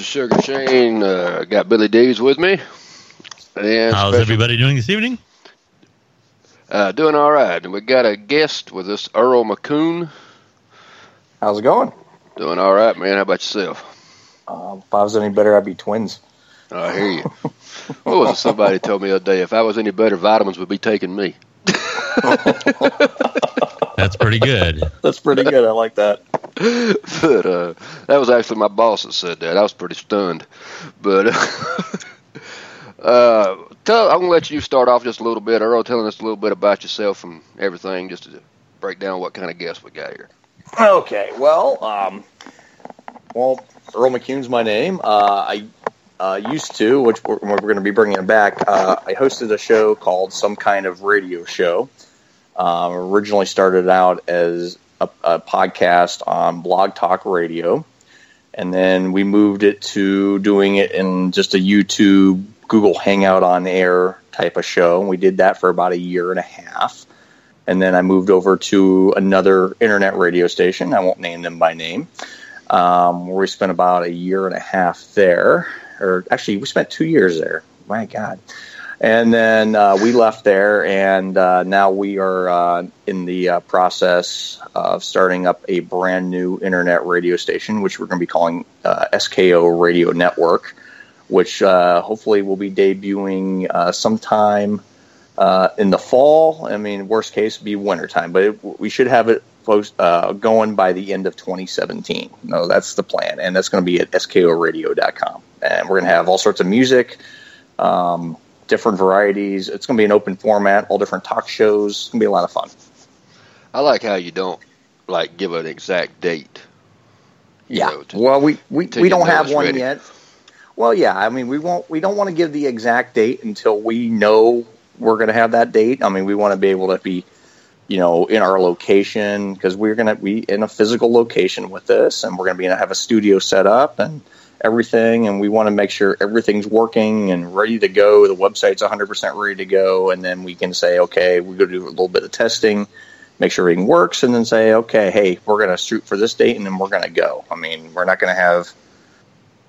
Is Sugar Shane. Uh, got Billy Davies with me. And How's special- everybody doing this evening? Uh, doing all right. And we got a guest with us, Earl McCune. How's it going? Doing all right, man. How about yourself? Uh, if I was any better, I'd be twins. I hear you. what was it somebody told me the other day? If I was any better, vitamins would be taking me. That's pretty good. That's pretty good. I like that. but uh, that was actually my boss that said that. I was pretty stunned. But uh, tell, I'm gonna let you start off just a little bit, Earl, telling us a little bit about yourself and everything, just to break down what kind of guest we got here. Okay. Well, um, well, Earl McCune's my name. Uh, I uh, used to, which we're, we're going to be bringing back. Uh, I hosted a show called Some Kind of Radio Show. Um, originally started out as a, a podcast on Blog Talk Radio, and then we moved it to doing it in just a YouTube, Google Hangout on air type of show. And we did that for about a year and a half. And then I moved over to another internet radio station. I won't name them by name. Um, where we spent about a year and a half there, or actually, we spent two years there. My God. And then uh, we left there, and uh, now we are uh, in the uh, process of starting up a brand new internet radio station, which we're going to be calling uh, SKO Radio Network, which uh, hopefully will be debuting sometime in the fall. I mean, worst case, be wintertime, but it, we should have it post, going by the end of 2017. No, that's the plan, and that's going to be at skoradio.com. And we're going to have all sorts of music, um, different varieties. It's going to be an open format, all different talk shows. It's going to be a lot of fun. I like how you don't like give an exact date. Yeah. know, to- well, we we, we don't have one ready. yet. Well, yeah. I mean, we won't. We don't want to give the exact date until we know we're going to have that date. I mean, we want to be able to be, you know, in our location because we're going to be in a physical location with this, and we're going to be have a studio set up and everything, and we want to make sure everything's working and ready to go. The website's 100% ready to go, and then we can say, okay, we're going to do a little bit of testing make sure everything works, and then say, okay, hey, we're going to shoot for this date, and then we're going to go. I mean, we're not going to have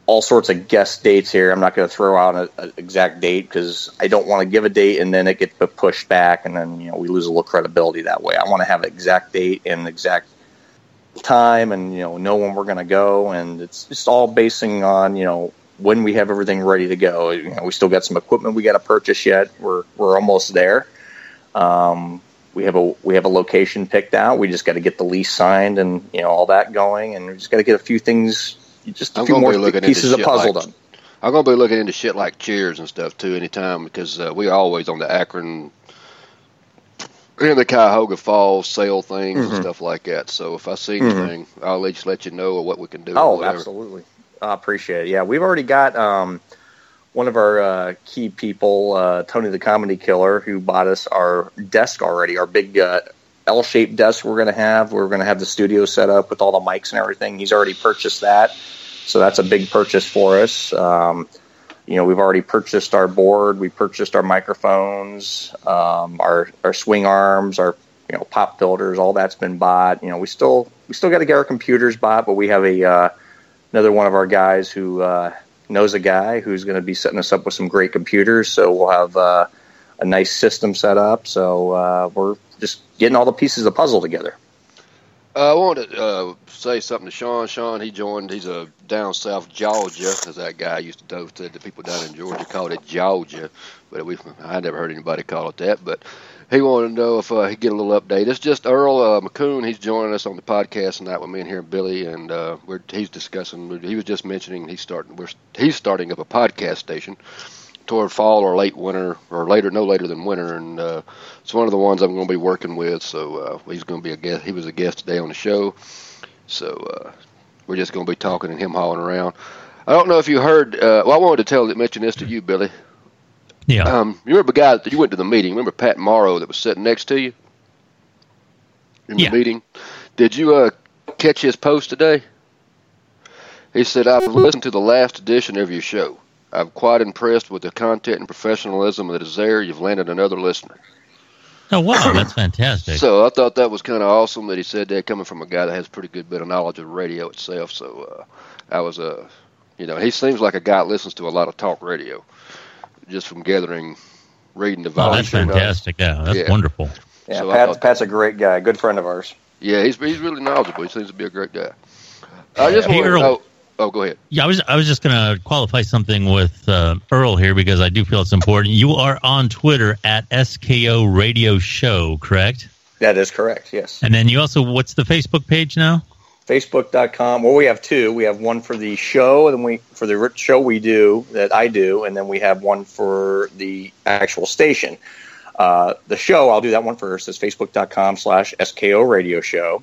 all sorts of guest dates here. I'm not going to throw out an exact date because I don't want to give a date and then it gets pushed back, and then you know we lose a little credibility that way. I want to have an exact date and exact time, and you know know when we're going to go, and it's just all basing on you know when we have everything ready to go. You know, we still got some equipment we got to purchase yet. We're we're almost there. Um, we have a we have a location picked out. We just got to get the lease signed and you know all that going, and we just got to get a few things, just a I'm few more pieces of puzzle like- done. I'm gonna be looking into shit like chairs and stuff too anytime because uh, we're always on the Akron and the Cuyahoga Falls sale things Mhm. and stuff like that. So if I see Mhm. anything, I'll just let you know what we can do. Oh, absolutely. I appreciate it. Yeah, we've already got um, one of our uh, key people, uh, Tony the Comedy Killer, who bought us our desk already, our big uh, L-shaped desk we're going to have. We're going to have the studio set up with all the mics and everything. He's already purchased that, so that's a big purchase for us. Um, you know, we've already purchased our board, we purchased our microphones, um, our our swing arms, our you know pop filters, all that's been bought. You know, we still we still got to get our computers bought, but we have a uh, another one of our guys who uh, knows a guy who's going to be setting us up with some great computers. So we'll have uh, a nice system set up. So uh, we're just getting all the pieces of the puzzle together. Uh, I want to uh, say something to Sean. Sean, he joined. He's a down south Georgia, as that guy used to do. Said the people down in Georgia called it Georgia, but we I never heard anybody call it that. But he wanted to know if uh, he'd get a little update. It's just Earl uh, McCune. He's joining us on the podcast tonight with me and here and Billy, and uh, we're he's discussing. He was just mentioning he's starting. We're he's starting up a podcast station toward fall or late winter or later, no later than winter, and uh, it's one of the ones I'm going to be working with. So uh, he's going to be a guest. He was a guest today on the show, so uh, we're just going to be talking and him hauling around. I don't know if you heard. Uh, well, I wanted to tell mention this to you, Billy. Yeah. Um, you remember the guy that you went to the meeting? Remember Pat Morrow that was sitting next to you in the Yeah. meeting? Did you uh, catch his post today? He said, "I've listened to the last edition of your show. I'm quite impressed with the content and professionalism that is there. You've landed another listener." Oh wow, that's fantastic. So I thought that was kind of awesome that he said that coming from a guy that has pretty good bit of knowledge of radio itself. So uh, I was uh, you know, he seems like a guy that listens to a lot of talk radio, just from gathering, reading the oh, volume. that's fantastic. Yeah, that's Yeah. wonderful. Yeah, So I Pat's, thought- Pat's a great guy, good friend of ours. Yeah, he's he's really knowledgeable. He seems to be a great guy. I just Hey, want to know. Oh, go ahead. Yeah, I was I was just going to qualify something with uh, Earl here because I do feel it's important. You are on Twitter at SKO Radio Show, correct? That is correct. Yes. And then you also what's the Facebook page now? Facebook.com. Well, we have two. We have one for the show, and then we for the show we do that I do, and then we have one for the actual station. Uh, the show, I'll do that one first. Is Facebook.com slash SKO Radio Show.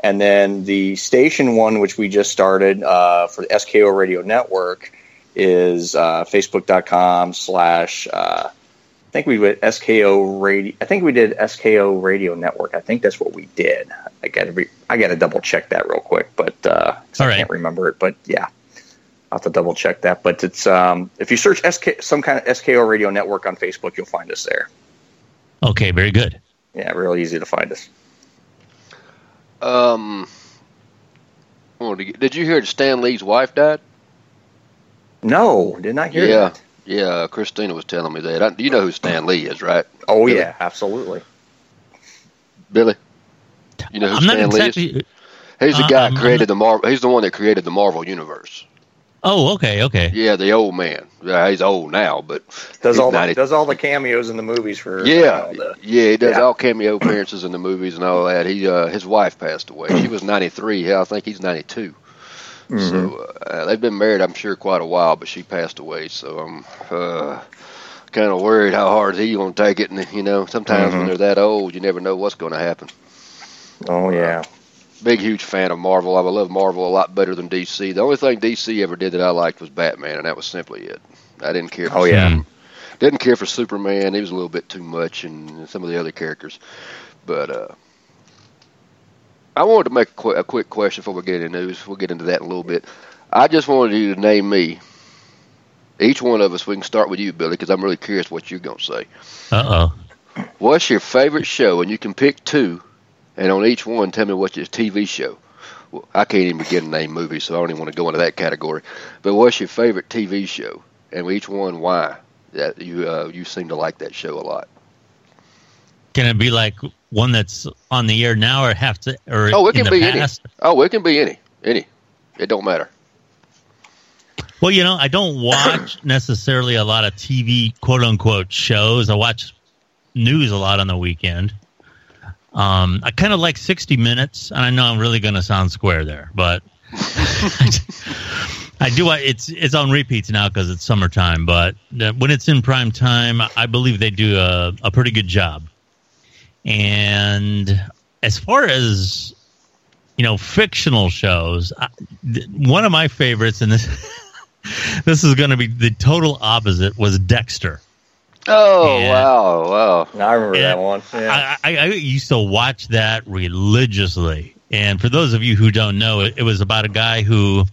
And then the station one, which we just started uh, for the SKO Radio Network, is uh, Facebook.com slash. Uh, I think we did SKO Radio. I think we did SKO Radio Network. I think that's what we did. I got to re- I got to double check that real quick, but uh, I right. can't remember it. But yeah, I'll have to double check that. But it's um, if you search SK some kind of SKO Radio Network on Facebook, you'll find us there. Okay, very good. Yeah, real easy to find us. Um, I wanted to get- did you hear that Stan Lee's wife died? No, did not hear Yeah. that. Yeah, Christina was telling me that. I, you know who Stan Lee is, right? Oh Really? yeah, absolutely. Billy. You know who I'm not Stan Lee is? He's the Uh, guy I'm- I'm created the Marvel. He's the one that created the Marvel universe. Oh, okay, okay. Yeah, the old man. Yeah, he's old now, but Does he's all the, 90 does all the cameos in the movies for Yeah, all the- yeah, he does Yeah. all cameo appearances in the movies and all that. He, uh, his wife passed away. She was ninety three. Yeah, I think he's ninety Mhm. So uh, they've been married, I'm sure, quite a while, but she passed away. So I'm uh, kind of worried how hard he gonna take it. And you know, sometimes when Mhm. they're that old, you never know what's going to happen. oh yeah. Big, huge fan of Marvel. I love Marvel a lot better than DC. The only thing DC ever did that I liked was Batman, and that was simply it. I didn't care. For Oh, yeah. Hmm. Didn't care for Superman. He was a little bit too much, and some of the other characters. But uh, I wanted to make a, qu- a quick question before we get into news. We'll get into that in a little bit. I just wanted you to name me. Each one of us. We can start with you, Billy, because I'm really curious what you're gonna say. Uh oh. What's your favorite show? And you can pick two, and on each one, tell me what's your TV show. Well, I can't even begin to name movies, so I don't even want to go into that category. But what's your favorite TV show? And each one, why? That you uh, you seem to like that show a lot. Can it be like one that's on the air now, or have to, or Oh, it can be any. Oh, it can be any, any. It don't matter. Well, you know, I don't watch necessarily a lot of TV quote unquote shows. I watch news a lot on the weekend. Um, I kind of like 60 Minutes, and I know I'm really going to sound square there, but I do. It's it's on repeats now because it's summertime. But when it's in prime time, I believe they do a, a pretty good job. And as far as you know, fictional shows, I, th- one of my favorites, and this this is going to be the total opposite. Was Dexter? Oh Yeah. wow, wow. I remember that one. Yeah. I, I, I used to watch that religiously. And for those of you who don't know, it, it was about a guy who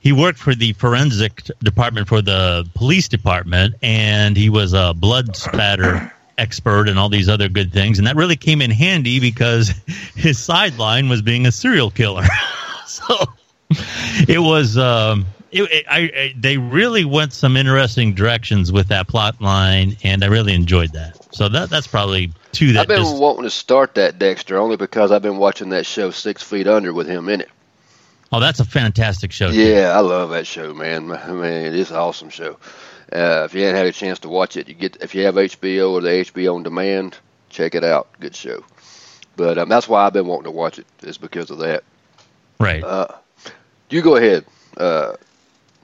he worked for the forensic department for the police department, and he was a blood spatter expert and all these other good things. And that really came in handy because his sideline was being a serial killer. so it was. Um, it, it, I, I, they really went some interesting directions with that plot line, and I really enjoyed that. So that that's probably two that I've been just wanting to start that Dexter only because I've been watching that show Six Feet Under with him in it. Oh, that's a fantastic show. too. Yeah, I love that show, man. I mean, it's an awesome show. Uh, if you haven't had a chance to watch it, you get if you have HBO or the HBO on demand, check it out. Good show. But um, that's why I've been wanting to watch it. Is because of that. Right. Uh, you go ahead, uh,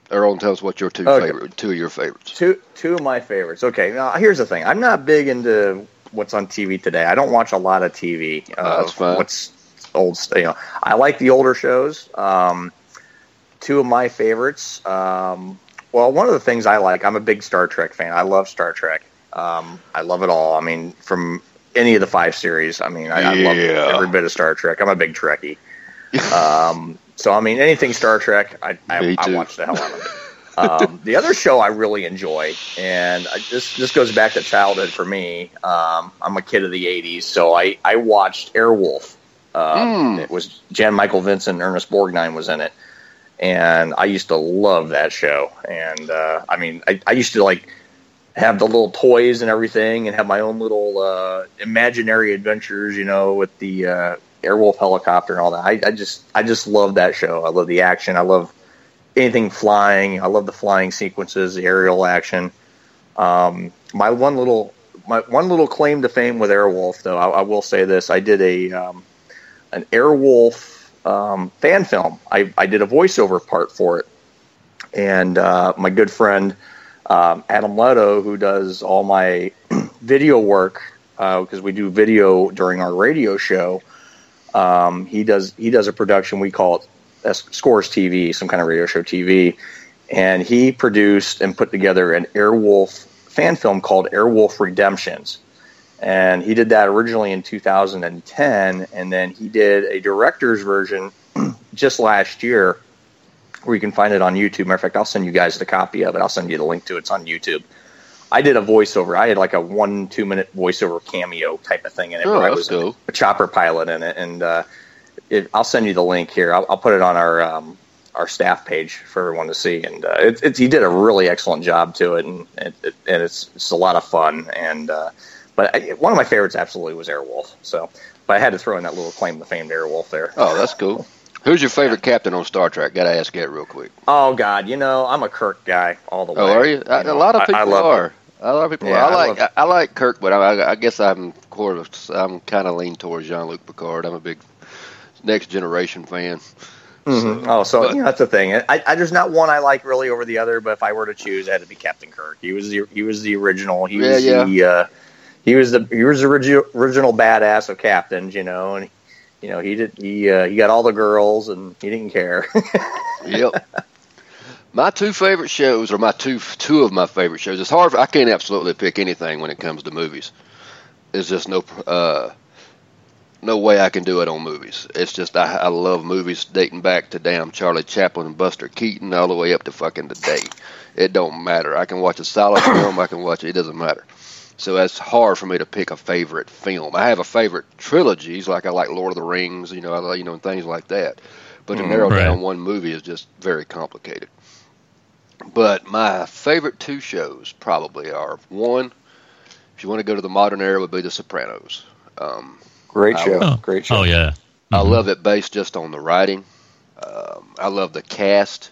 Earl, tell us what your two Okay. favorite, two of your favorites. Two two of my favorites. Okay, now here's the thing. I'm not big into what's on TV today. I don't watch a lot of TV. Uh, that's fine. What's old? You know, I like the older shows. Um, two of my favorites. Um, well, one of the things I like. I'm a big Star Trek fan. I love Star Trek. Um, I love it all. I mean, from any of the five series. I mean, I, I love every bit of Star Trek. I'm a big Trekkie. Um, so I mean, anything Star Trek, I I, I watch the hell out of it. Um, the other show I really enjoy, and I, this this goes back to childhood for me. Um, I'm a kid of the '80s, so I I watched Airwolf. Um, Hmm. It was Jan Michael Vincent, and Ernest Borgnine was in it, and I used to love that show. And uh, I mean, I, I used to like have the little toys and everything, and have my own little uh, imaginary adventures, you know, with the uh, Airwolf helicopter and all that. I, I just I just love that show. I love the action. I love anything flying. I love the flying sequences, the aerial action. Um, my one little my one little claim to fame with Airwolf, though, I, I will say this: I did a um, an Airwolf um, fan film. I, I did a voiceover part for it, and uh, my good friend um, Adam Leto, who does all my video work because we do video during our radio show. Um, he does he does a production we call it S- Scores TV, some kind of radio show TV, and he produced and put together an Airwolf fan film called Airwolf Redemptions. And he did that originally in 2010, and then he did a director's version just last year, where you can find it on YouTube. Matter of fact, I'll send you guys the copy of it. I'll send you the link to it. It's on YouTube. I did a voiceover. I had like a one, two minute voiceover cameo type of thing in it. Oh, where I was cool. a chopper pilot in it, and uh, it, I'll send you the link here. I'll, I'll put it on our um, our staff page for everyone to see. And uh, it, it's he did a really excellent job to it, and it, it, and it's it's a lot of fun. And uh, but I, one of my favorites absolutely was Airwolf. So, but I had to throw in that little claim to fame to Airwolf there. Oh, that's cool. Who's your favorite captain on Star Trek? Got to ask that real quick. Oh God, you know I'm a Kirk guy all the way. Oh, are you? I, know, a lot of people I love are. A lot of people Yeah. I I like love- I, like Kirk, but I, I guess I'm core I'm kind of lean towards Jean Luc Picard. I'm a big next generation fan. Mm-hmm. Oh, so But- you know, that's the thing. I, I, there's not one I like really over the other, but if I were to choose, it had to be Captain Kirk. He was the he was the original. He was Yeah, the uh, he was the he was the original original badass of captains, you know, and you know he did he uh, he got all the girls and he didn't care. Yep. My two favorite shows are my two two of my favorite shows. It's hard. For, I can't absolutely pick anything when it comes to movies. There's just no uh, no way I can do it on movies. It's just I, I love movies dating back to damn Charlie Chaplin and Buster Keaton all the way up to fucking today. It don't matter. I can watch a solid film. I can watch it. It doesn't matter. So that's hard for me to pick a favorite film. I have a favorite trilogies, like I like Lord of the Rings, you know, I you know, and things like that. But to Mhm. narrow Right. down one movie is just very complicated. But my favorite two shows probably are one, if you want to go to the modern era, would be The Sopranos. Um, great I show, Oh, great show. oh yeah. I Mhm. love it based just on the writing. Um, I love the cast.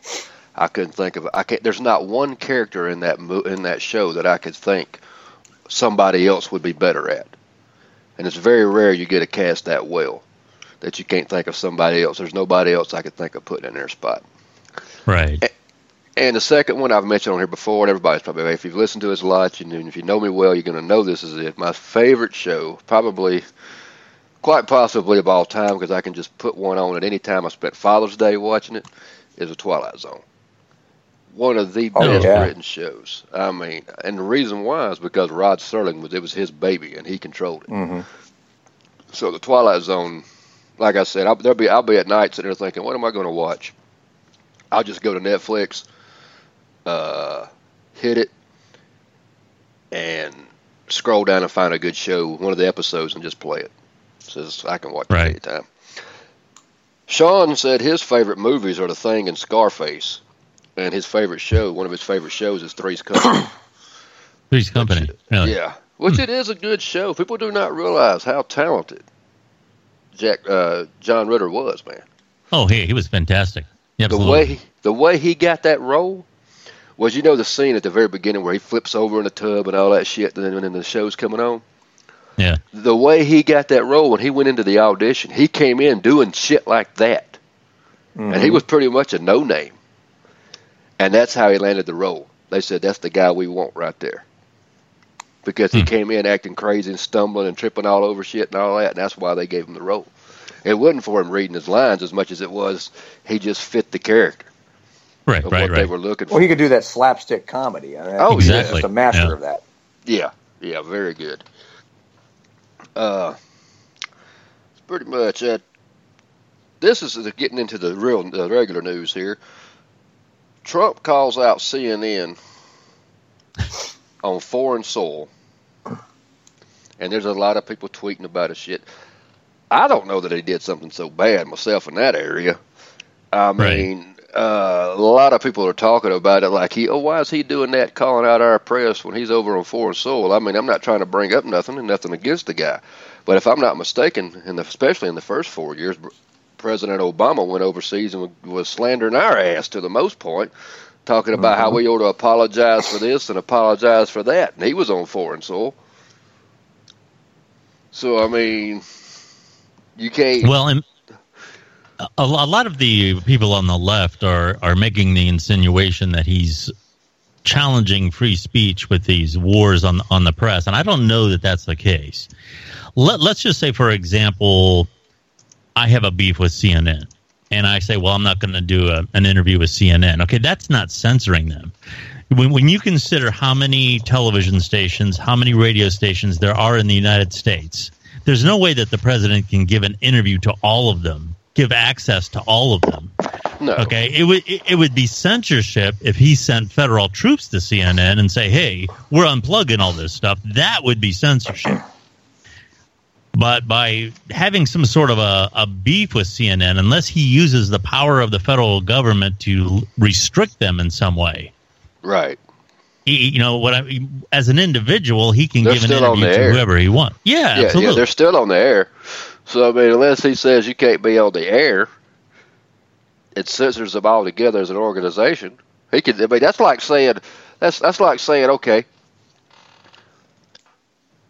I couldn't think of I can't. There's not one character in that mo- in that show that I could think somebody else would be better at. And it's very rare you get a cast that well that you can't think of somebody else. There's nobody else I could think of putting in their spot. Right. And the second one I've mentioned on here before, and everybody's probably if you've listened to us a lot, you know, if you know me well, you're going to know this is it. My favorite show, probably, quite possibly of all time, because I can just put one on at any time. I spent Father's Day watching it. Is the Twilight Zone. one of the Oh, best yeah. written shows. I mean, and the reason why is because Rod Serling was it was his baby and he controlled it. hmm So the Twilight Zone, like I said, I'll, there'll be I'll be at night sitting there thinking, what am I going to watch? I'll just go to Netflix, uh, hit it, and scroll down and find a good show, one of the episodes, and just play it. So I can watch Right. it anytime. Sean said his favorite movies are The Thing and Scarface, and his favorite show, one of his favorite shows, is Three's Company. Three's Company. Really? Yeah, which it is a good show. People do not realize how talented Jack uh, John Ritter was, man. Oh, he he was fantastic. Absolutely. The way the way he got that role was, you know, the scene at the very beginning where he flips over in the tub and all that shit, and then when the show's coming on. Yeah. The way he got that role when he went into the audition, he came in doing shit like that, and he was pretty much a no name, and that's how he landed the role. They said that's the guy we want right there. Because he Hmm. came in acting crazy and stumbling and tripping all over shit and all that, and that's why they gave him the role. It wasn't for him reading his lines as much as it was he just fit the character Right. of Right. what they Right. were looking for. Well, he could do that slapstick comedy. I mean, Oh, think he's exactly. just a master Yeah. of that. Yeah, yeah, very good. Uh, pretty much. Uh, this is the, getting into the real, the regular news here. Trump calls out CNN on foreign soil, and there's a lot of people tweeting about his shit. I don't know that he did something so bad myself in that area. I Right. Uh, a lot of people are talking about it like he, oh, why is he doing that, calling out our press when he's over on foreign soil? I mean, I'm not trying to bring up nothing and nothing against the guy, but if I'm not mistaken, in the, especially in the first four years, President Obama went overseas and was slandering our ass to the most point, talking about how we ought to apologize for this and apologize for that, and he was on foreign soil. So I mean, you can't. Well, and a, a lot of the people on the left are are making the insinuation that he's challenging free speech with these wars on on the press, and I don't know that that's the case. Let, let's just say, for example, I have a beef with CNN, and I say, "Well, I'm not going to do a, an interview with CNN." Okay, that's not censoring them. When, when you consider how many television stations, how many radio stations there are in the United States, there's no way that the president can give an interview to all of them, give access to all of them. no. Okay, it would it, would be censorship if he sent federal troops to CNN and say, "Hey, we're unplugging all this stuff." That would be censorship. But by having some sort of a, a beef with CNN, unless he uses the power of the federal government to restrict them in some way, Right. he, you know what I as an individual, he can They're give an interview to whoever he wants. Yeah, Yeah, absolutely. yeah, they're still on the air. So I mean, unless he says you can't be on the air, it censors them all together as an organization. He could. I mean, that's like saying that's that's like saying okay,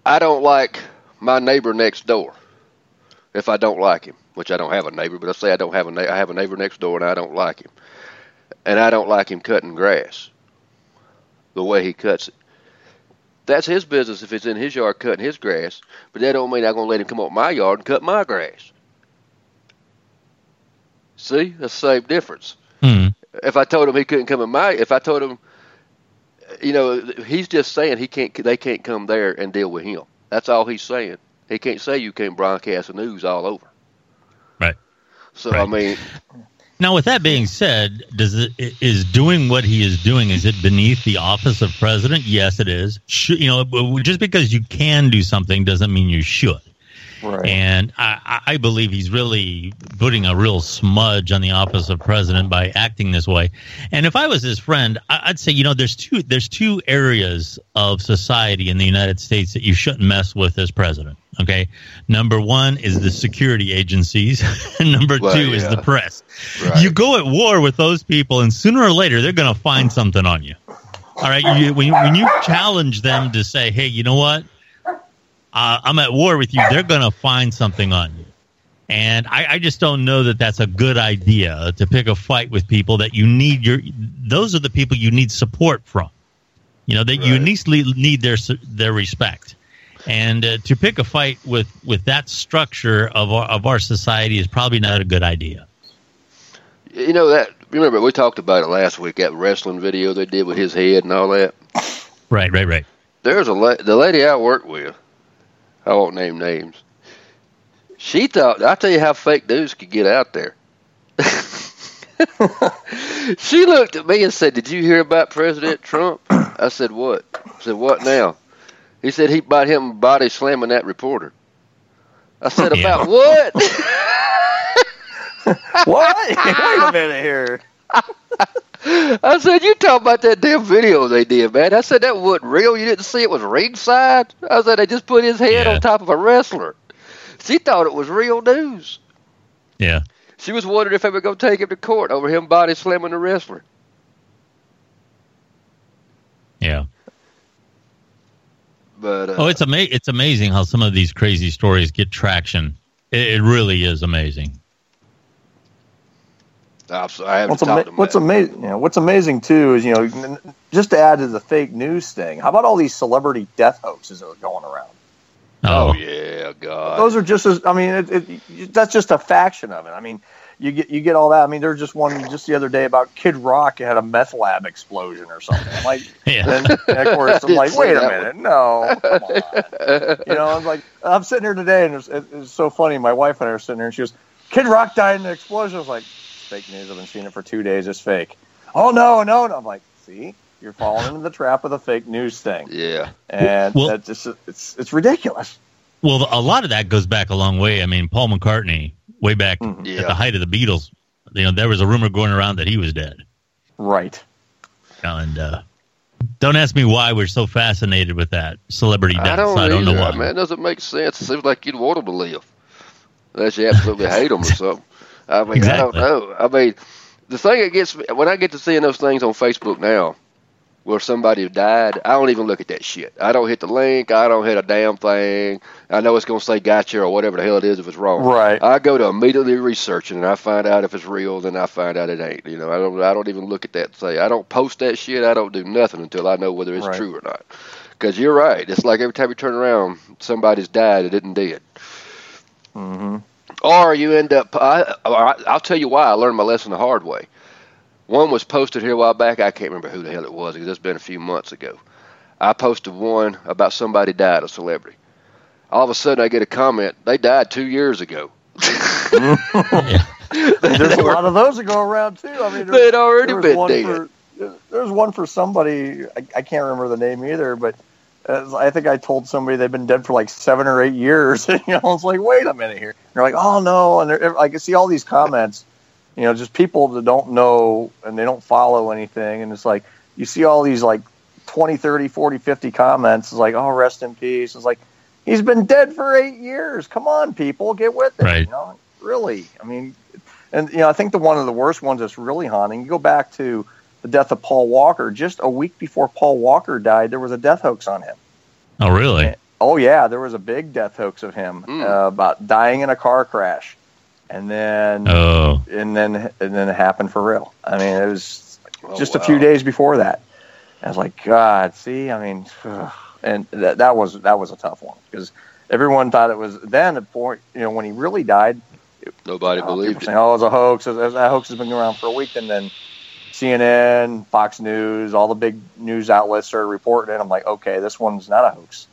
I don't like my neighbor next door. If I don't like him, which I don't have a neighbor, but let's say I don't have a na- I have a neighbor next door and I don't like him, and I don't like him cutting grass, the way he cuts it that's his business if it's in his yard cutting his grass. But that don't mean I'm gonna let him come up my yard and cut my grass. See, that's the same difference. Hmm. If I told him he couldn't come in my, if I told him, you know, he's just saying he can't, they can't come there and deal with him. That's all he's saying. He can't say you can't broadcast the news all over. Right. So I mean, Now, with that being said, does it is doing what he is doing? Is it beneath the office of president? Yes, it is. Should, you know, just because you can do something doesn't mean you should. Right. And I, I believe he's really putting a real smudge on the office of president by acting this way. And if I was his friend, I- I'd say, you know, there's two there's two areas of society in the United States that you shouldn't mess with as president. Okay, number one is the security agencies, and number Well, two is the press. Right. You go at war with those people, and sooner or later they're going to find something on you. All right, you, when, when you challenge them to say, "Hey, you know what? Uh, I'm at war with you," they're going to find something on you. And I, I just don't know that that's a good idea to pick a fight with people that you need your. Those are the people you need support from. You know that you Right. need need their their respect. And uh, to pick a fight with, with that structure of our, of our society is probably not a good idea. you know that remember we talked about it last week. That wrestling video they did with his head and all that. Right, right, right. There's a la- the lady I work with. I won't name names. She thought I tell you how fake news could get out there. she looked at me and said, "Did you hear about President Trump?" I said, "What?" I said, "What now?" He said he bought him body slamming that reporter. I said, Yeah. "About what?" What? Wait a minute here. I said, "You talking about that damn video they did, man?" I said that wasn't real. You didn't see it was ringside. I said they just put his head Yeah. on top of a wrestler. She thought it was real news. Yeah. She was wondering if they were going to take him to court over him body slamming the wrestler. Yeah. But uh, Oh, it's ama- it's amazing how some of these crazy stories get traction. It, it really is amazing. I'm I haven't What's, ama- to what's amazing? You know, what's amazing too is you know just to add to the fake news thing. How about all these celebrity death hoaxes that are going around? Oh, Oh yeah, God. Those are just as I mean, it, it, that's just a faction of it. I mean, you get you get all that. I mean, there's just one just the other day about Kid Rock had a meth lab explosion or something. I'm like, yeah. and, and of course, I'm like, wait a that minute, no, come on. You know, I'm like, I'm sitting here today, and it's, it's so funny. My wife and I are sitting there, and she goes, "Kid Rock died in an explosion." I was like, "Fake news. I've been seeing it for two days. It's fake." Oh no, no, no. I'm like, see, you're falling into the trap of the fake news thing, yeah. and Well- that just it's it's ridiculous. Well, a lot of that goes back a long way. I mean, Paul McCartney, way back Mhm. at Yeah. the height of the Beatles, you know, there was a rumor going around that he was dead. Right. And uh, don't ask me why we're so fascinated with that celebrity death. I don't, I don't know why. Man, it doesn't make sense. It seems like you'd want them to live, unless you absolutely hate them or something. I mean, I don't know. I mean, the thing that gets me when I get to seeing those things on Facebook now, where somebody died, I don't even look at that shit. I don't hit the link. I don't hit a damn thing. I know it's gonna say gotcha or whatever the hell it is if it's wrong. Right. I go to immediately researching and I find out if it's real, then I find out it ain't. You know, I don't. I don't even look at that. And say I don't post that shit. I don't do nothing until I know whether it's Right. true or not. Because you're right. It's like every time you turn around, somebody's died that isn't dead. hmm Or you end up. I, I'll tell you why I learned my lesson the hard way. One was posted here a while back. I can't remember who the hell it was because it's been a few months ago. I posted one about somebody died, a celebrity. All of a sudden, I get a comment. They died two years ago. There's a lot of those that go around too. I mean, They'd already been dead. For, there's one for somebody. I, I can't remember the name either, but I think I told somebody they've been dead for like seven or eight years. you know, it's like, wait a minute here. they're like, oh no, and they're, I can see all these comments. You know, just people that don't know and they don't follow anything, and it's like you see all these like 20, 30, 40, 50 comments. It's like, oh, rest in peace. It's like he's been dead for eight years. Come on, people, get with it. Right. You know, really. I mean, and you know, I think the one of the worst ones that's really haunting. You go back to the death of Paul Walker. Just a week before Paul Walker died, there was a death hoax on him. oh, really? Oh yeah, there was a big death hoax of him Hmm. uh, about dying in a car crash, and then Oh, and then and then it happened for real. I mean, it was Oh, just a few days before that. I was like, God, see, I mean, ugh. and that that was that was a tough one because everyone thought it was then at point you know when he really died. Nobody Uh, people believed it. saying, "Oh, it was a hoax." That that hoax has been around for a week, and then CNN, Fox News, all the big news outlets started reporting it. I'm like, okay, this one's not a hoax,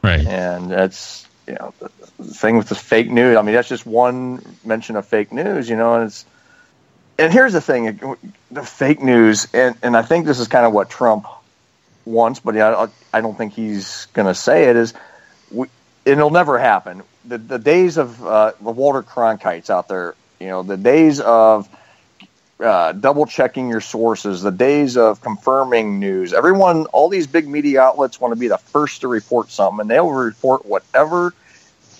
right. and that's you know the, the thing with the fake news. I mean, that's just one mention of fake news, you know, and it's. And here's the thing: the fake news, and, and I think this is kind of what Trump wants, but I, I don't think he's going to say it. Is we, it'll never happen. The the days of uh, the Walter Cronkites out there, you know, the days of uh, double checking your sources, the days of confirming news. Everyone, all these big media outlets want to be the first to report something, and they'll report whatever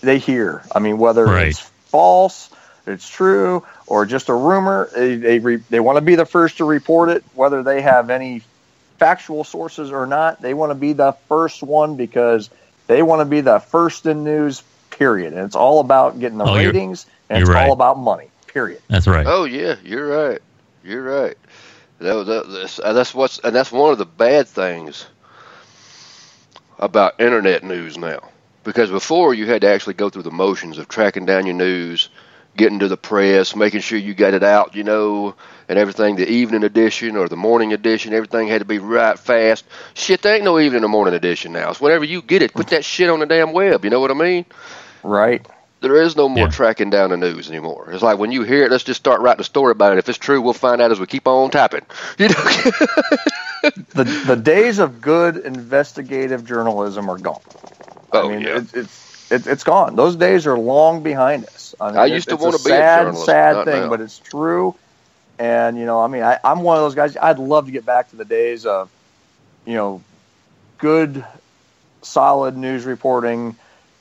they hear. I mean, whether Right. it's false, it's true, or just a rumor. They they, re, they want to be the first to report it, whether they have any factual sources or not. They want to be the first one because they want to be the first in news. Period. And it's all about getting the Oh, ratings, and it's right. all about money. Period. That's right. Oh yeah, you're right. You're right. That was that, that's, that's what's and that's one of the bad things about internet news now. Because before you had to actually go through the motions of tracking down your news, getting to the press, making sure you got it out, you know, and everything. The evening edition or the morning edition, everything had to be right fast. Shit, there ain't no evening or morning edition now. It's whenever you get it, put that shit on the damn web. You know what I mean? Right. There is no more Yeah. tracking down the news anymore. It's like when you hear it, let's just start writing a story about it. If it's true, we'll find out as we keep on typing. You know? The the days of good investigative journalism are gone. oh I mean, yeah. it, it's it, it's gone. Those days are long behind us. I, mean, I it- used to wanna a be a sad, journalist, sad not thing, now. but it's true. And you know, I mean, I, I'm one of those guys. I'd love to get back to the days of, you know, good, solid news reporting,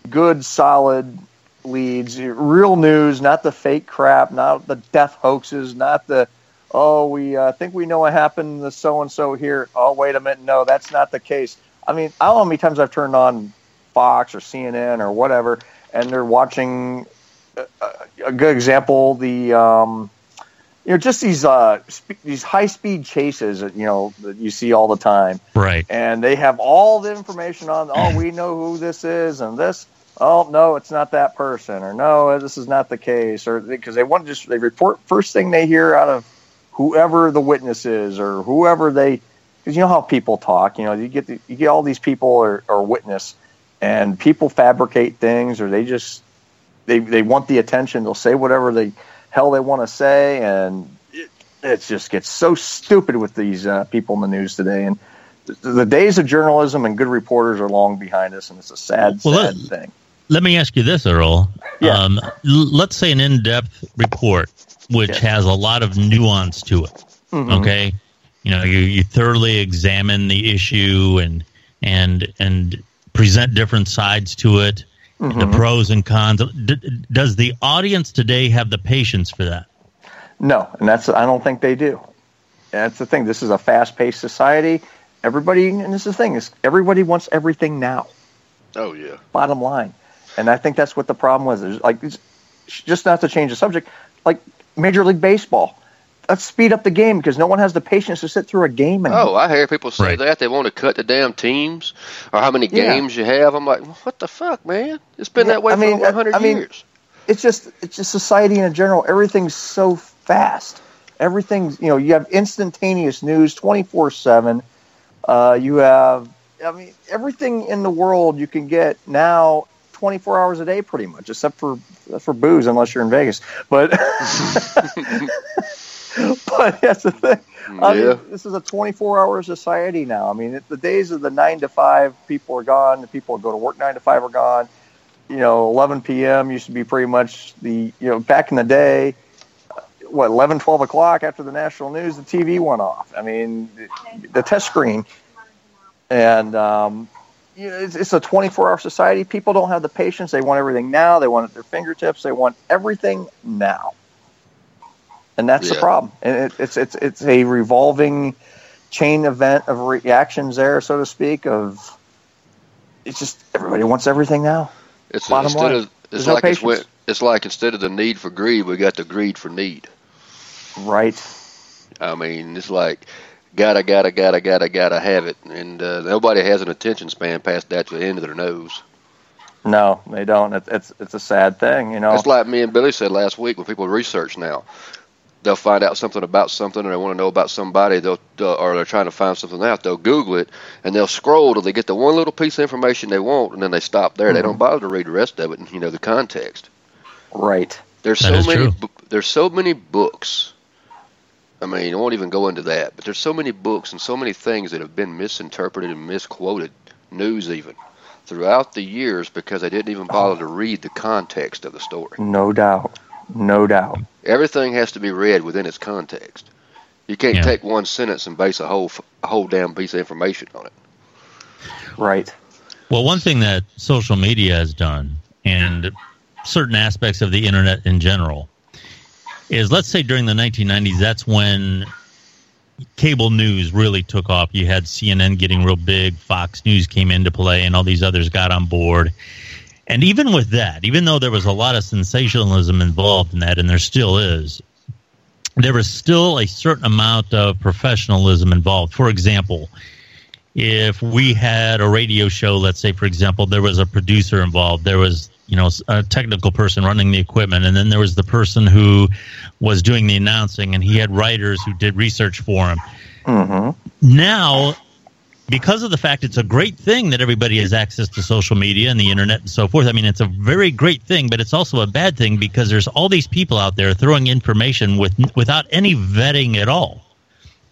good, solid leads, real news, not the fake crap, not the death hoaxes, not the oh, we uh, think we know what happened to so and so here. Oh, wait a minute, no, that's not the case. I mean, I don't know how many times I've turned on Fox or CNN or whatever, and they're watching a, a good example the um, you know just these uh, sp- these high speed chases that you know that you see all the time Right. and they have all the information on oh we know who this is and this oh no it's not that person or no this is not the case or because they want to just they report first thing they hear out of whoever the witness is or whoever they because you know how people talk you know you get the, you get all these people or, or witness and people fabricate things or they just they they want the attention they'll say whatever the hell they want to say and it, it just gets so stupid with these uh, people in the news today and the, the days of journalism and good reporters are long behind us and it's a sad Well, sad thing Let me ask you this, Earl. Yeah. Um, l- let's say an in-depth report which Yes. has a lot of nuance to it. Mhm. Okay, you know, you, you thoroughly examine the issue and and and present different sides to it, the Mhm. pros and cons. D- does the audience today have the patience for that? No, and that's I don't think they do. That's the thing. This is a fast-paced society. Everybody, and this is the thing is everybody wants everything now. oh yeah. Bottom line, and I think that's what the problem was. There's like just not to change the subject, like Major League Baseball. Let's speed up the game because no one has the patience to sit through a game anymore. Oh, I hear people say Right. that they want to cut the damn teams or how many Yeah. games you have. I'm like, what the fuck, man? It's been Yeah, that way I mean, for over 100 I mean, years. it's just it's just society in general. Everything's so fast. Everything's you know you have instantaneous news twenty four seven. Uh, You have I mean everything in the world you can get now twenty four hours a day pretty much, except for for booze unless you're in Vegas. But but that's the thing. I yeah. mean, this is a 24 hour society now. I mean, it, the days of the nine to five people are gone. The people who go to work nine to five are gone. You know, 11 p.m. used to be pretty much the, you know, back in the day, what, 11, 12 o'clock after the national news, the TV went off. I mean, the, the test screen. And, um, you know, it's, it's a 24 hour society. People don't have the patience. They want everything now. They want it at their fingertips. They want everything now and that's the problem. And it, it's it's it's a revolving chain event of reactions there, so to speak. Of it's just everybody wants everything now. It's bottom instead line, of there's it's no it's, it's like instead of the need for greed, we got the greed for need. Right. I mean, it's like gotta, gotta, gotta, gotta, gotta have it, and uh, nobody has an attention span past that to the end of their nose. No, they don't. It's it's, it's a sad thing, you know. It's like me and Billy said last week when people research now. They'll find out something about something, or they want to know about somebody. They'll, uh, or they're trying to find something out. They'll Google it, and they'll scroll till they get the one little piece of information they want, and then they stop there. They Mm-hmm. don't bother to read the rest of it, and you know the context. right. There's That so many. true. There's so many books. I mean, I won't even go into that, but there's so many books and so many things that have been misinterpreted and misquoted, news even, throughout the years because they didn't even bother to read the context of the story. No doubt. No doubt. Everything has to be read within its context. You can't Yeah. take one sentence and base a whole f- a whole damn piece of information on it. Right. Well, one thing that social media has done, and certain aspects of the internet in general, is let's say during the 1990s, that's when cable news really took off. You had CNN getting real big, Fox News came into play, and all these others got on board. And even with that, even though there was a lot of sensationalism involved in that, and there still is, there was still a certain amount of professionalism involved. For example, if we had a radio show, let's say, for example, there was a producer involved, there was you know, a technical person running the equipment, and then there was the person who was doing the announcing, and he had writers who did research for him. Mm-hmm. Now, because of the fact it's a great thing that everybody has access to social media and the internet and so forth. I mean, it's a very great thing, but it's also a bad thing because there's all these people out there throwing information with without any vetting at all.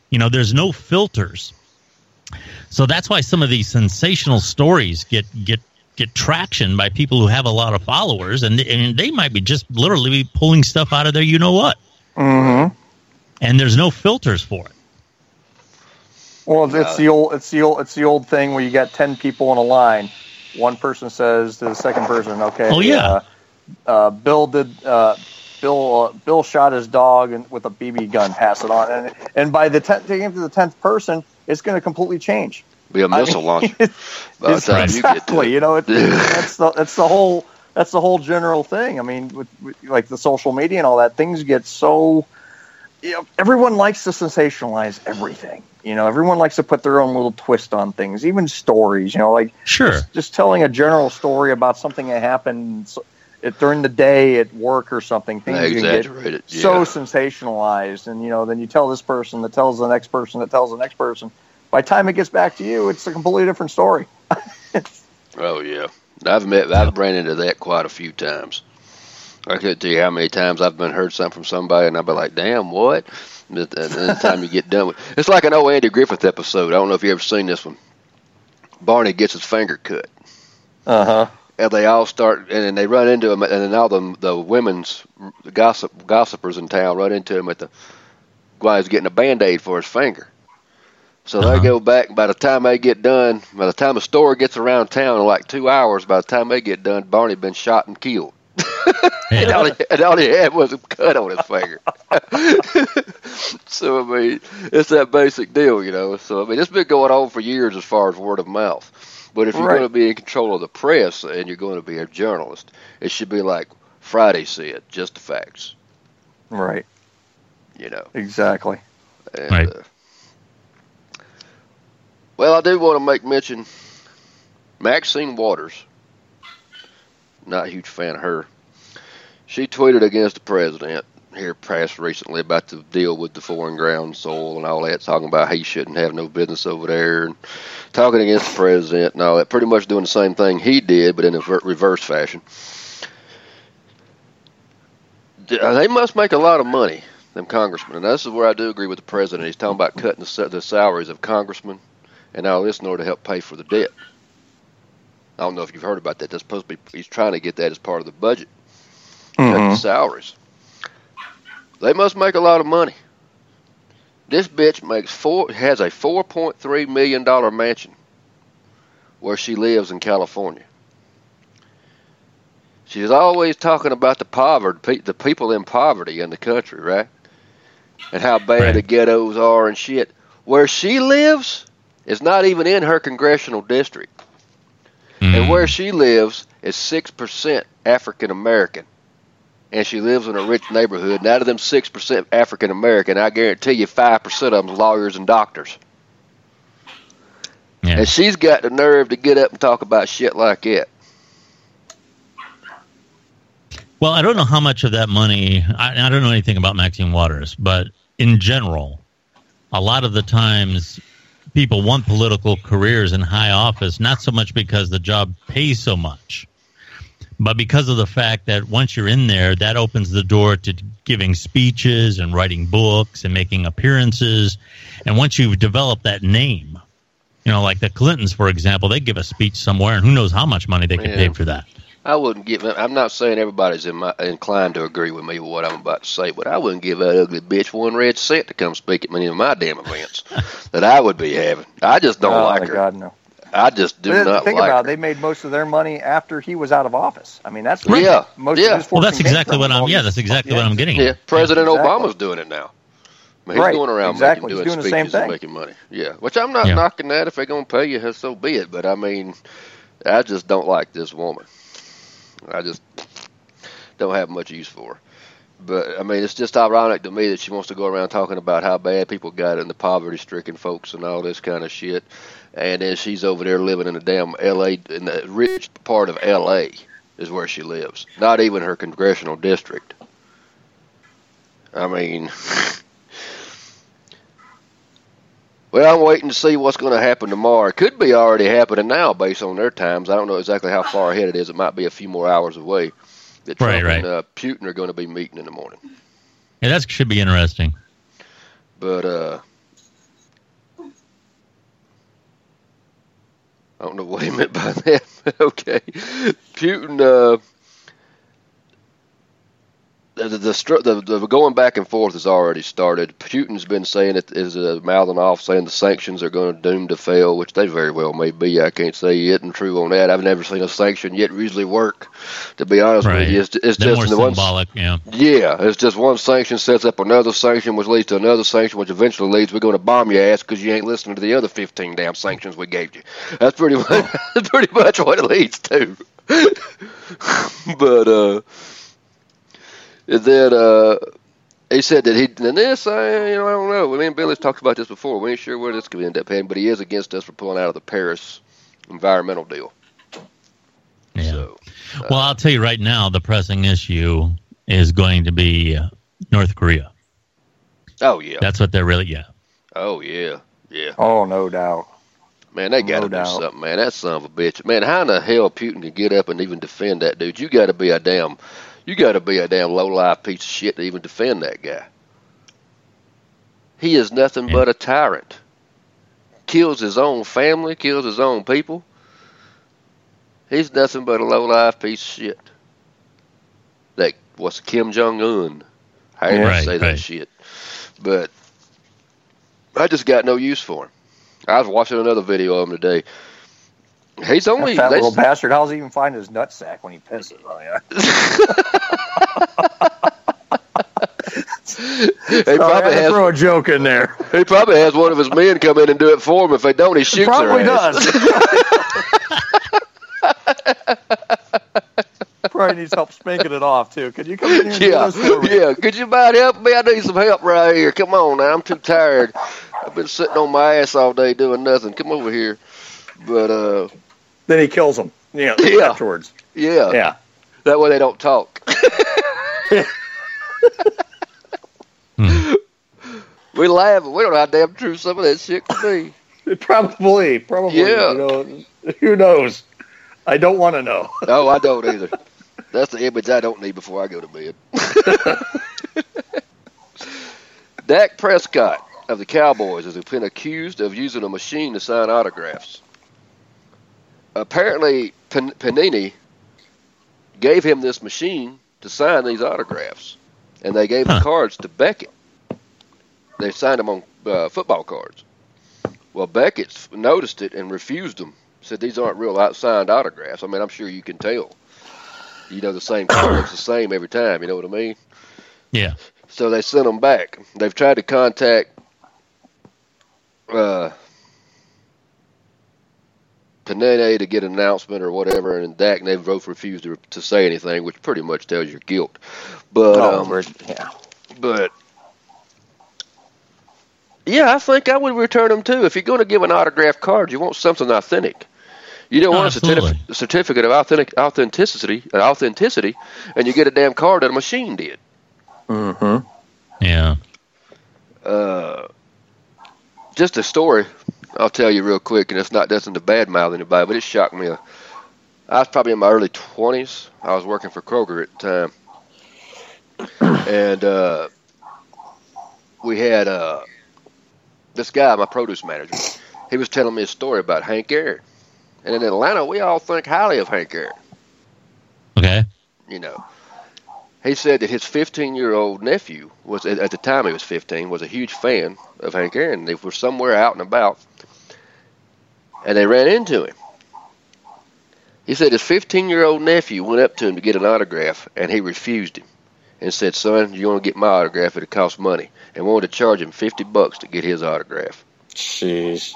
You know, there's no filters. So that's why some of these sensational stories get get get traction by people who have a lot of followers, and and they might be just literally pulling stuff out of there. You know what? Mm-hmm. And there's no filters for it. Well, it's the old, it's the old, it's the old thing where you got ten people in a line. One person says to the second person, "Okay, Oh, yeah. uh, uh, Bill did, uh, Bill, uh, Bill shot his dog and with a BB gun. Pass it on." And and by the tenth, taking it to the tenth person, it's going to completely change. Be a missile mean, launcher. it's- By the it's- time you get to exactly. You know, it, that's the that's the whole that's the whole general thing. I mean, with, with like the social media and all that, things get so. You know, everyone likes to sensationalize everything. You know, everyone likes to put their own little twist on things, even stories. You know, like Sure. just, just telling a general story about something that happened s- it, during the day at work or something. Things They can get exaggerate it, so sensationalized, and you know, then you tell this person that tells the next person that tells the next person. By the time it gets back to you, it's a completely different story. Oh yeah, I've met, I've ran into that quite a few times. I couldn't tell you how many times I've been heard something from somebody, and I'll be like, "Damn, what?" And then the time you get done with, it's like an old Andy Griffith episode. I don't know if you ever seen this one. Barney gets his finger cut, Uh huh. and they all start, and then they run into him, and then all the the women's gossip gossipers in town run into him at the while he's getting a band aid for his finger. So Uh-huh. they go back. By the time they get done, by the time the story gets around town in like two hours, by the time they get done, Barney been shot and killed. and, all he, and all he had was a cut on his finger. so I mean, it's that basic deal, you know. So I mean, it's been going on for years as far as word of mouth. But if you're Right. going to be in control of the press and you're going to be a journalist, it should be like Friday said, just the facts, Right. you know. Exactly. And, Right. Uh, well, I do want to make mention Maxine Waters. Not a huge fan of her. She tweeted against the president here past recently about the deal with the foreign ground soil and all that, talking about he shouldn't have no business over there and talking against the president and all that. Pretty much doing the same thing he did, but in a reverse fashion. Uh, They must make a lot of money them congressmen. And this is where I do agree with the president. He's talking about cutting the, the salaries of congressmen and all this in order to help pay for the debt. I don't know if you've heard about that. That's supposed to be. He's trying to get that as part of the budget. Cut the mm-hmm. salaries. They must make a lot of money. This bitch makes four has a four point three million dollar mansion where she lives in California. She's always talking about the poverty, the people in poverty in the country, right? And how bad Right. the ghettos are and shit. Where she lives is not even in her congressional district, Mm. and where she lives is six percent African American, and she lives in a rich neighborhood. And out of them six percent African American, I guarantee you five percent of them lawyers and doctors. Yeah. And she's got the nerve to get up and talk about shit like that. Well, I don't know how much of that money. I, I don't know anything about Maxine Waters, but in general, a lot of the times people want political careers in high office, not so much because the job pays so much, but because of the fact that once you're in there, that opens the door to giving speeches and writing books and making appearances. And once you've developed that name, you know, like the Clintons, for example, they give a speech somewhere, and who knows how much money they could Yeah. pay for that. I wouldn't give. I'm not saying everybody's in my, inclined to agree with me with what I'm about to say, but I wouldn't give that ugly bitch one red cent to come speak at many of my damn events that I would be having. I just don't oh like my her. God, no. I just do But not think like about her. it, they made most of their money after he was out of office. I mean, that's Right. Yeah, most yeah. of his Well, that's exactly what I'm. Yeah, that's exactly what. I'm getting. Yeah, at. President Exactly. Obama's doing it now. I mean, he's Right, going around exactly. making He's doing, doing the same speeches and thing. making money. Yeah, which I'm not Yeah. knocking that. If they're gonna pay you, so be it. But I mean, I just don't like this woman. I just don't have much use for. But I mean, it's just ironic to me that she wants to go around talking about how bad people got it and the poverty-stricken folks and all this kind of shit, and then she's over there living in the damn L.A. in the rich part of L.A. is where she lives. Not even her congressional district. I mean, well, I'm waiting to see what's going to happen tomorrow. It could be already happening now based on their times. I don't know exactly how far ahead it is. It might be a few more hours away. That Trump Right, right. and uh, Putin are going to be meeting in the morning. Yeah, that should be interesting. But uh, I don't know what he meant by that. okay, Putin. Uh, the, the, the, str- the going back and forth has already started. Putin's been saying it is uh, mouthing off, saying the sanctions are going to doom to fail, which they very well may be. I can't say it and true on that. I've never seen a sanction yet really work. To be honest Right. with you, it's, it's They're just one symbolic. Yeah. yeah, it's just one sanction sets up another sanction, which leads to another sanction, which eventually leads we're going to bomb your ass because you ain't listening to the other fifteen damn sanctions we gave you. That's pretty much that's pretty much what it leads to. but uh, and then uh, he said that he and this I you know I don't know. Me and Billy's talked about this before. We ain't sure where this could end up heading, but he is against us for pulling out of the Paris environmental deal. Yeah. So Well, I'll tell you right now, the pressing issue is going to be uh, North Korea. oh yeah, That's what they're really. Yeah. oh yeah, yeah. Oh, no doubt. Man, they got to No do doubt. something, man. That son of a bitch. Man, how in the hell Putin can get up and even defend that dude? You got to be a damn, you got to be a damn low life piece of shit to even defend that guy. He is nothing but a tyrant. Kills his own family, kills his own people. He's nothing but a low life piece of shit. Like what's Kim Jong Un? I didn't Right, say that right. shit, but I just got no use for him. I was watching another video of him today. He's only that little bastard. How's he even find his nutsack when he pisses? Oh, yeah. he Sorry, probably has throw a joke in there. he probably has one of his men come in and do it for him. If they don't, he shoots Probably their ass. does. Probably needs help spanking it off too. Could you come in here Yeah, this for me? yeah. Could you about help me? I need some help right here. Come on now. I'm too tired. I've been sitting on my ass all day doing nothing. Come over here. But uh, Then he kills him. Yeah, Yeah. afterwards. yeah, Yeah. that way they don't talk. Hmm. we laugh, but we don't know how damn true some of that shit could be. Probably, probably. Yeah. You know, who knows? I don't want to know. No, I don't either. That's the image I don't need before I go to bed. Dak Prescott of the Cowboys has been accused of using a machine to sign autographs. Apparently, Pan- Panini gave him this machine to sign these autographs, and they gave Huh. the cards to Beckett. They signed them on uh, football cards. Well, Beckett noticed it and refused them. Said these aren't real signed autographs. I mean, I'm sure you can tell. You know, the same card looks the same every time. You know what I mean? Yeah. So they sent them back. They've tried to contact uh, Panini to get an announcement or whatever, and Dak and they've both refused to, to say anything, which pretty much tells your guilt. But Oh, um, yeah. but yeah, I think I would return them too. If you're going to give an autographed card, you want something authentic. You don't Oh, want a certif- certificate of authentic authenticity, uh, authenticity, and you get a damn card that a machine did. Mm-hmm. Yeah. Uh, just a story I'll tell you real quick, and it's not nothing to badmouth anybody, but it shocked me. I was probably in my early 20s. I was working for Kroger at the time, and uh, we had uh, this guy, my produce manager. He was telling me a story about Hank Aaron, and in Atlanta, we all think highly of Hank Aaron. Okay. You know, he said that his 15 year old nephew was at at the time he was 15 was a huge fan of Hank Aaron. They were somewhere out and about, and they ran into him. He said his 15 year old nephew went up to him to get an autograph, and he refused him, and said, "Son, you want to get my autograph? It costs money," and wanted to charge him 50 bucks to get his autograph. Jeez.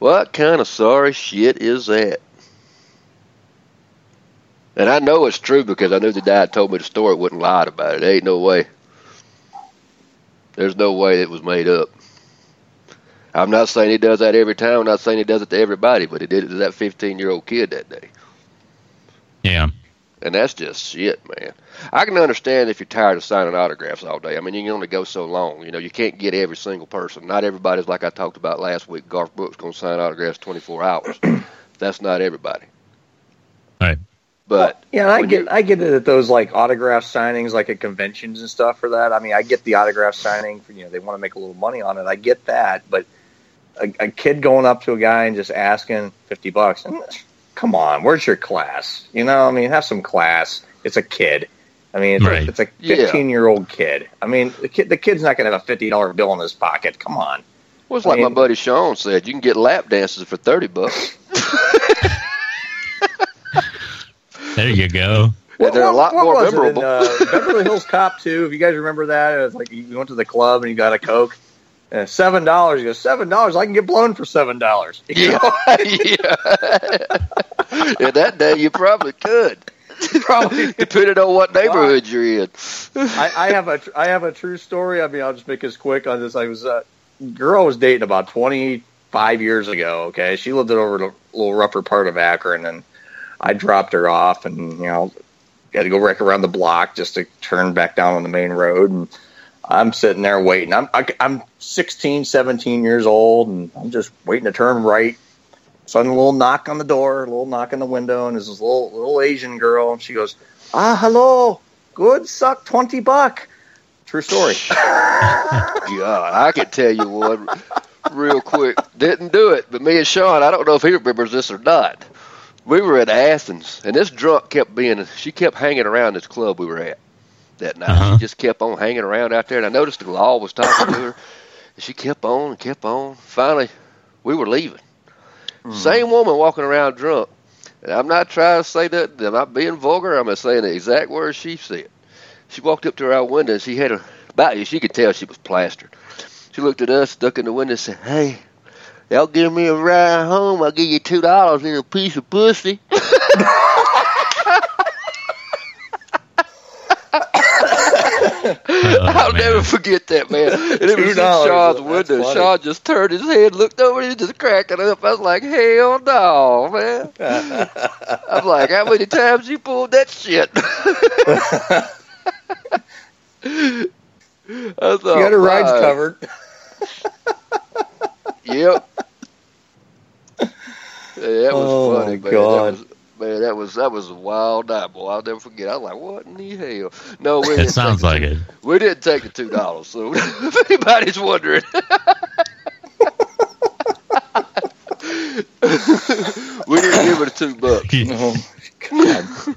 What kind of sorry shit is that? And I know it's true because I knew the guy told me the story wouldn't lie about it. There ain't no way. There's no way it was made up. I'm not saying he does that every time. I'm not saying he does it to everybody, but he did it to that 15 year old kid that day. Yeah. And that's just shit, man. I can understand if you're tired of signing autographs all day. I mean, you can only go so long. You know, you can't get every single person. Not everybody's like I talked about last week. Garth Brooks going to sign autographs 24 hours. that's not everybody. Right. But Yeah, and I get you- I get it at those like autograph signings, like at conventions and stuff for that. I mean, I get the autograph signing for you know they want to make a little money on it. I get that, but a, a kid going up to a guy and just asking fifty bucks, and come on, where's your class? You know, I mean, have some class. It's a kid. I mean, it's, Right. a, it's a Yeah. fifteen year old kid. I mean, the kid the kid's not going to have a fifty dollar bill in his pocket. Come on. well, it's like I my buddy Sean said, you can get lap dances for 30 bucks. There you go. And they're a lot what more was it in, memorable. uh, Beverly Hills Cop 2, if you guys remember that, it was like you went to the club and you got a Coke. Uh, seven dollars. You go seven dollars. I can get blown for seven dollars. Yeah, yeah. yeah, that day you probably could. Probably. Depending on what neighborhood you're in. I, I have a tr- I have a true story. I mean, I'll just make this quick on this. I was uh, girl I was dating about twenty five years ago. Okay, she lived it over a little rougher part of Akron, and I dropped her off, and you know, had to go wreck around the block just to turn back down on the main road, and I'm sitting there waiting. I'm I, I'm 16, 17 years old, and I'm just waiting to turn right. Sudden little knock on the door, a little knock on the window, and there's this little little Asian girl, and she goes, "Ah, hello, good suck twenty buck." True story. God, I can tell you one real quick. Didn't do it, but me and Sean, I don't know if he remembers this or not. We were at Athens, and this drunk kept being, she kept hanging around this club we were at that night. Uh-huh. She just kept on hanging around out there, and I noticed the law was talking to her, and she kept on and kept on. Finally, we were leaving. Same woman walking around drunk. And I'm not trying to say that, I'm not being vulgar, I'm just saying the exact words she said. She walked up to our window, and she had a, about you, she could tell she was plastered. She looked at us, stuck in the window, and said, Hey, y'all give me a ride home, I'll give you two dollars and a piece of pussy. Oh, I'll man. never forget that, man. And it was in $2, Sean's window. funny. Sean just turned his head, looked over, and just cracking up. I was like, hell no, man. I'm like, how many times you pulled that shit? I thought, you got her rides my- covered. Yep. Yeah, that was Oh, funny, my man. God. That was, man, that was that was a wild night, boy. I'll never forget. I was like, what in the hell? No, we didn't It sounds take the like two- it. We didn't take the two dollars. So if anybody's wondering, we didn't give her the two bucks. Oh, God.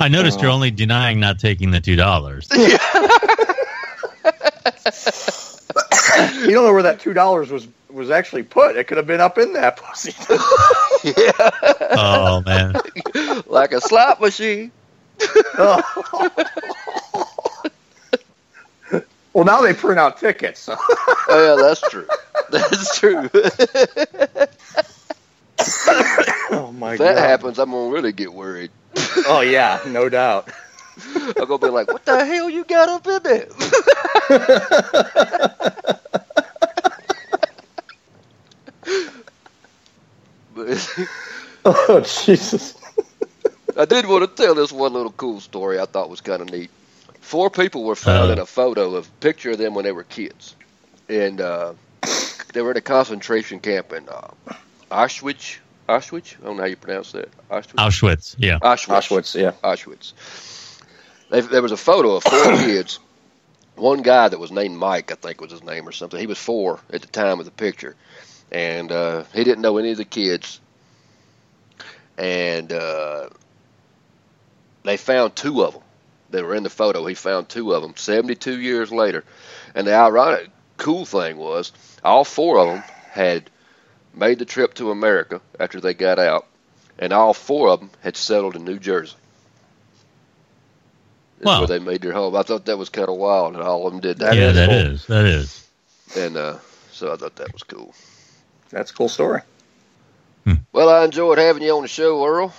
I noticed you're only denying not taking the two dollars. You don't know where that two dollars was was actually put. It could have been up in that pussy. Oh man, like a slot machine. well, now they print out tickets. So. Oh, yeah, that's true. That's true. oh my if god. that happens, I'm gonna really get worried. Oh yeah, no doubt. I'm gonna be like, what the hell you got up in there? But Oh Jesus. I did want to tell this one little cool story I thought was kind of neat. Four people were found Uh. in a photo of picture of them when they were kids, and uh, they were in a concentration camp in uh, Auschwitz. Auschwitz. I don't know how you pronounce that. Auschwitz. Auschwitz. Yeah. Auschwitz. Auschwitz, yeah. Auschwitz. They, there was a photo of four kids. One guy that was named Mike, I think was his name or something. He was four at the time of the picture, and uh, he didn't know any of the kids. And uh, they found two of them. They were in the photo. He found two of them 72 years later. And the ironic, cool thing was, all four of them had made the trip to America after they got out, and all four of them had settled in New Jersey. Is Wow. where they made their home. I thought that was kind of wild, and all of them did that. That yeah, is that cool. is. That is. And uh, so I thought that was cool. That's a cool story. Well, I enjoyed having you on the show, Earl.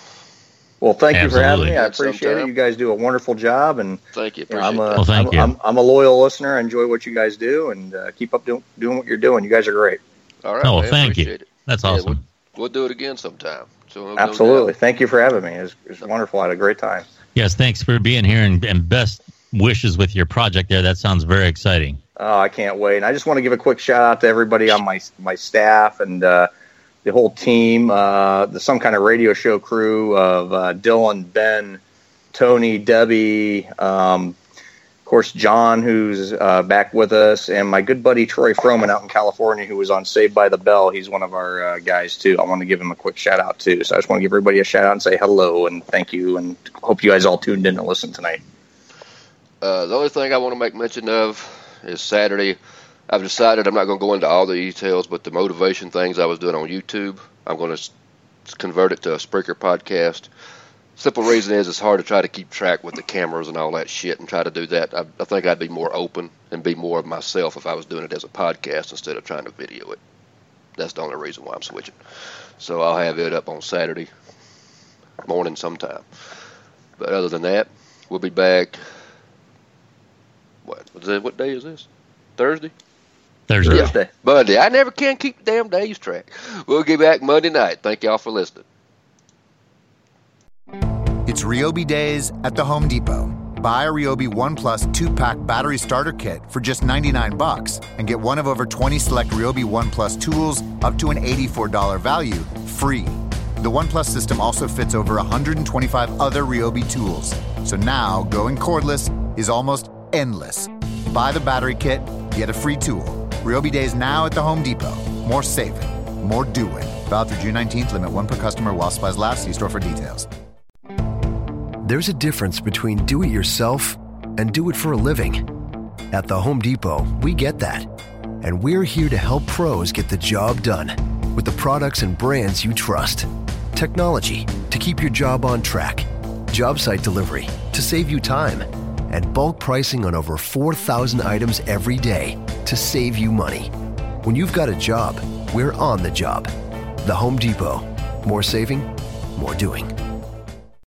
Well, thank you for having me. I Next appreciate it. You guys do a wonderful job, and Thank you. you know, Appreciate I'm a Well, thank I'm, you. I'm, I'm a loyal listener. I enjoy what you guys do, and uh, keep up doing doing what you're doing. You guys are great. All right. Oh, well, man, thank you. It. That's Yeah, awesome. We'll do it again sometime. So no Absolutely. Thank you for having me. It was, it was wonderful. I had a great time. Yes, thanks for being here and, and best wishes with your project there. That sounds very exciting. Oh, I can't wait. And I just want to give a quick shout out to everybody on my my staff and uh, the whole team, uh, the some kind of radio show crew of uh, Dylan, Ben, Tony, Debbie, um, of course John, who's uh, back with us, and my good buddy Troy Froman out in California, who was on Saved by the Bell. He's one of our uh, guys too. I want to give him a quick shout out too. So I just want to give everybody a shout out and say hello and thank you, and hope you guys all tuned in to listen tonight. Uh, the only thing I want to make mention of is Saturday. I've decided I'm not going to go into all the details, but the motivation things I was doing on YouTube, I'm going to convert it to a Spreaker podcast. Simple reason is it's hard to try to keep track with the cameras and all that shit and try to do that. I, I think I'd be more open and be more of myself if I was doing it as a podcast instead of trying to video it. That's the only reason why I'm switching. So I'll have it up on Saturday morning sometime. But other than that, we'll be back. What? What, is that, what day is this? Thursday? Thursday. Yeah. Thursday. Monday. I never can keep the damn days track. We'll get back Monday night. Thank y'all for listening. It's Ryobi Days at the Home Depot. Buy a Ryobi One Plus two-pack battery starter kit for just 99 bucks and get one of over 20 select Ryobi One Plus tools up to an $84 value free. The One Plus system also fits over 125 other Ryobi tools. So now going cordless is almost endless. Buy the battery kit, get a free tool. Ryobi Days now at the Home Depot. More saving, more doing. Valid through June 19th. Limit one per customer while supplies last. See store for details. There's a difference between do it yourself and do it for a living. At the Home Depot, we get that. And we're here to help pros get the job done with the products and brands you trust. Technology to keep your job on track, job site delivery to save you time, and bulk pricing on over 4,000 items every day to save you money. When you've got a job, we're on the job. The Home Depot. More saving, more doing.